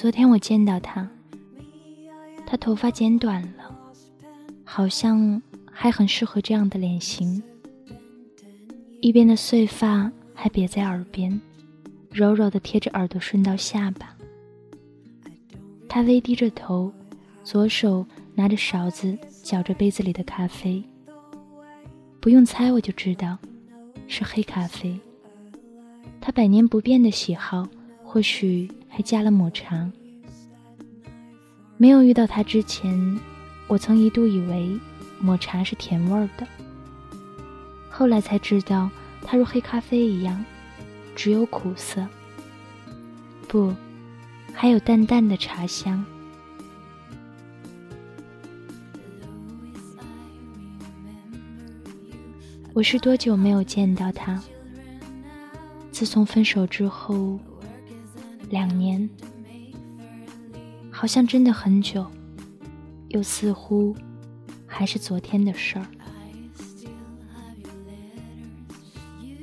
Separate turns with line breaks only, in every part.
昨天我见到他，他头发剪短了，好像还很适合这样的脸型。一边的碎发还别在耳边，柔柔的贴着耳朵顺到下巴。他微低着头，左手拿着勺子搅着杯子里的咖啡。不用猜，我就知道是黑咖啡。他百年不变的喜好，或许还加了抹茶。没有遇到他之前，我曾一度以为抹茶是甜味儿的。后来才知道，它如黑咖啡一样，只有苦涩。不，还有淡淡的茶香。我是多久没有见到他？自从分手之后，两年，好像真的很久，又似乎还是昨天的事儿。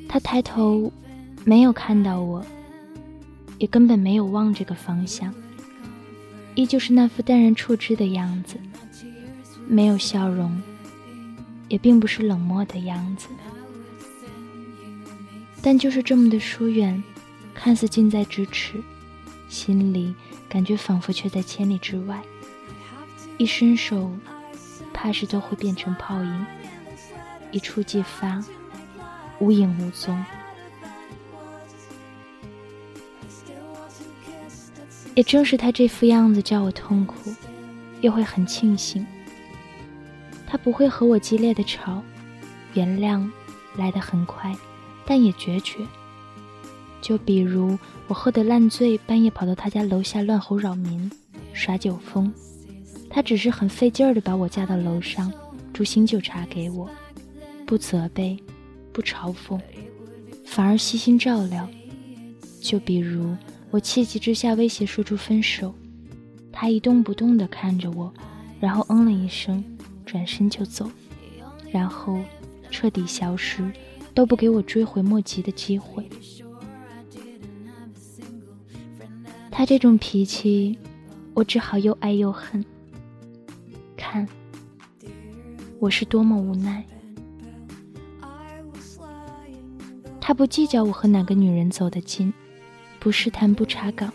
他抬头，没有看到我，也根本没有望这个方向，依旧是那副淡然处之的样子，没有笑容。也并不是冷漠的样子，但就是这么的疏远，看似近在咫尺，心里感觉仿佛却在千里之外。一伸手，怕是都会变成泡影；一触即发，无影无踪。也正是他这副样子，叫我痛苦，又会很庆幸。他不会和我激烈的吵，原谅来得很快，但也决绝。就比如我喝得烂醉，半夜跑到他家楼下乱吼扰民，耍酒疯，他只是很费劲儿的把我架到楼上，煮醒酒茶给我，不责备，不嘲讽，反而悉心照料。就比如我气急之下威胁说出分手，他一动不动地看着我，然后嗯了一声。转身就走，然后彻底消失，都不给我追悔莫及的机会。他这种脾气，我只好又爱又恨。看，我是多么无奈。他不计较我和哪个女人走得近，不试探不查岗，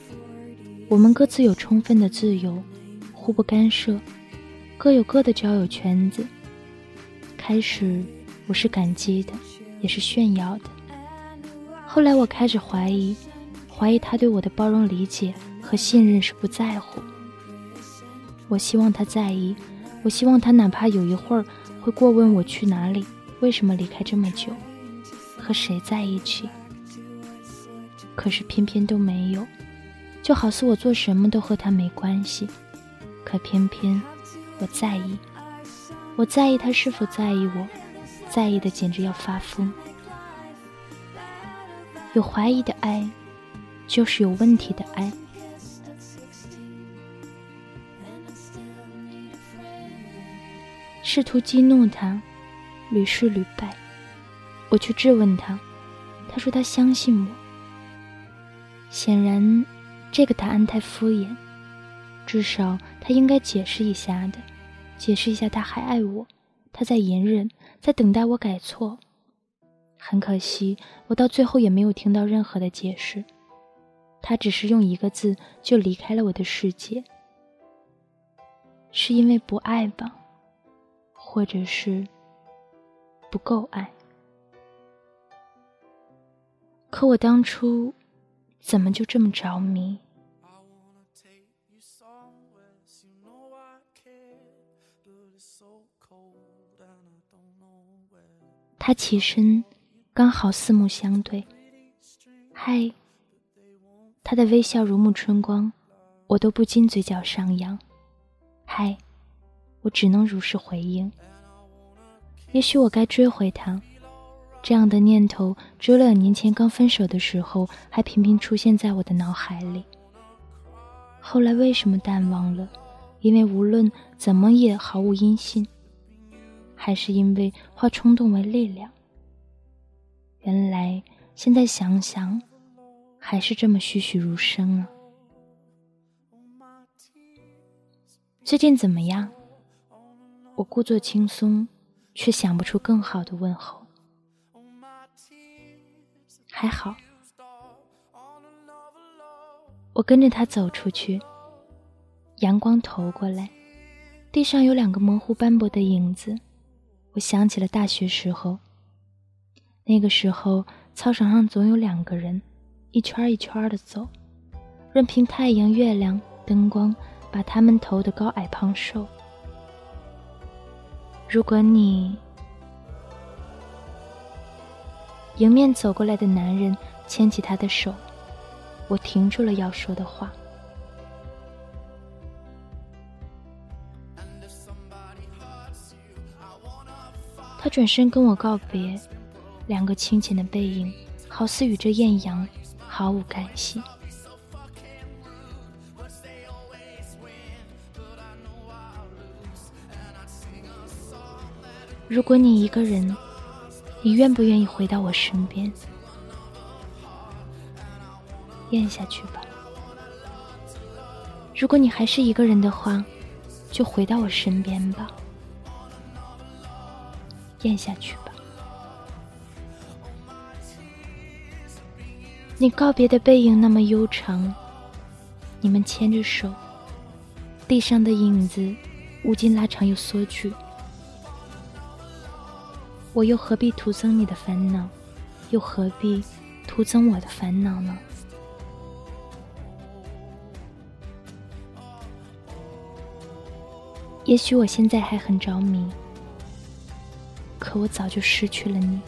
我们各自有充分的自由，互不干涉。各有各的交友圈子。开始我是感激的，也是炫耀的。后来我开始怀疑，怀疑他对我的包容、理解和信任是不在乎。我希望他在意，我希望他哪怕有一会儿会过问我去哪里，为什么离开这么久，和谁在一起。可是偏偏都没有，就好似我做什么都和他没关系。可偏偏。我在意，我在意他是否在意我，在意的简直要发疯。有怀疑的爱，就是有问题的爱。试图激怒他，屡试屡败。我去质问他，他说他相信我。显然，这个答案太敷衍，至少他应该解释一下的。解释一下，他还爱我，他在隐忍，在等待我改错。很可惜，我到最后也没有听到任何的解释。他只是用一个字就离开了我的世界，是因为不爱吧，或者是不够爱。可我当初怎么就这么着迷？他起身，刚好四目相对。嗨，他的微笑如沐春光，我都不禁嘴角上扬。嗨，我只能如实回应。也许我该追回他，这样的念头，只有两年前刚分手的时候，还频频出现在我的脑海里。后来为什么淡忘了？因为无论怎么也毫无音信。还是因为化冲动为力量。原来现在想想，还是这么栩栩如生啊。最近怎么样？我故作轻松，却想不出更好的问候。还好。我跟着他走出去，阳光投过来，地上有两个模糊斑驳的影子。我想起了大学时候，那个时候操场上总有两个人，一圈一圈的走，任凭太阳、月亮、灯光。把他们投的高矮胖瘦。如果你迎面走过来的男人牵起她的手，我停住了要说的话。他转身跟我告别，两个清浅的背影，好似与这艳阳毫无干系。如果你一个人，你愿不愿意回到我身边？咽下去吧。如果你还是一个人的话，就回到我身边吧。咽下去你告别的背影那么悠长，你们牵着手，地上的影子无尽拉长又缩去。我又何必徒增你的烦恼，又何必徒增我的烦恼呢？也许我现在还很着迷，可我早就失去了你。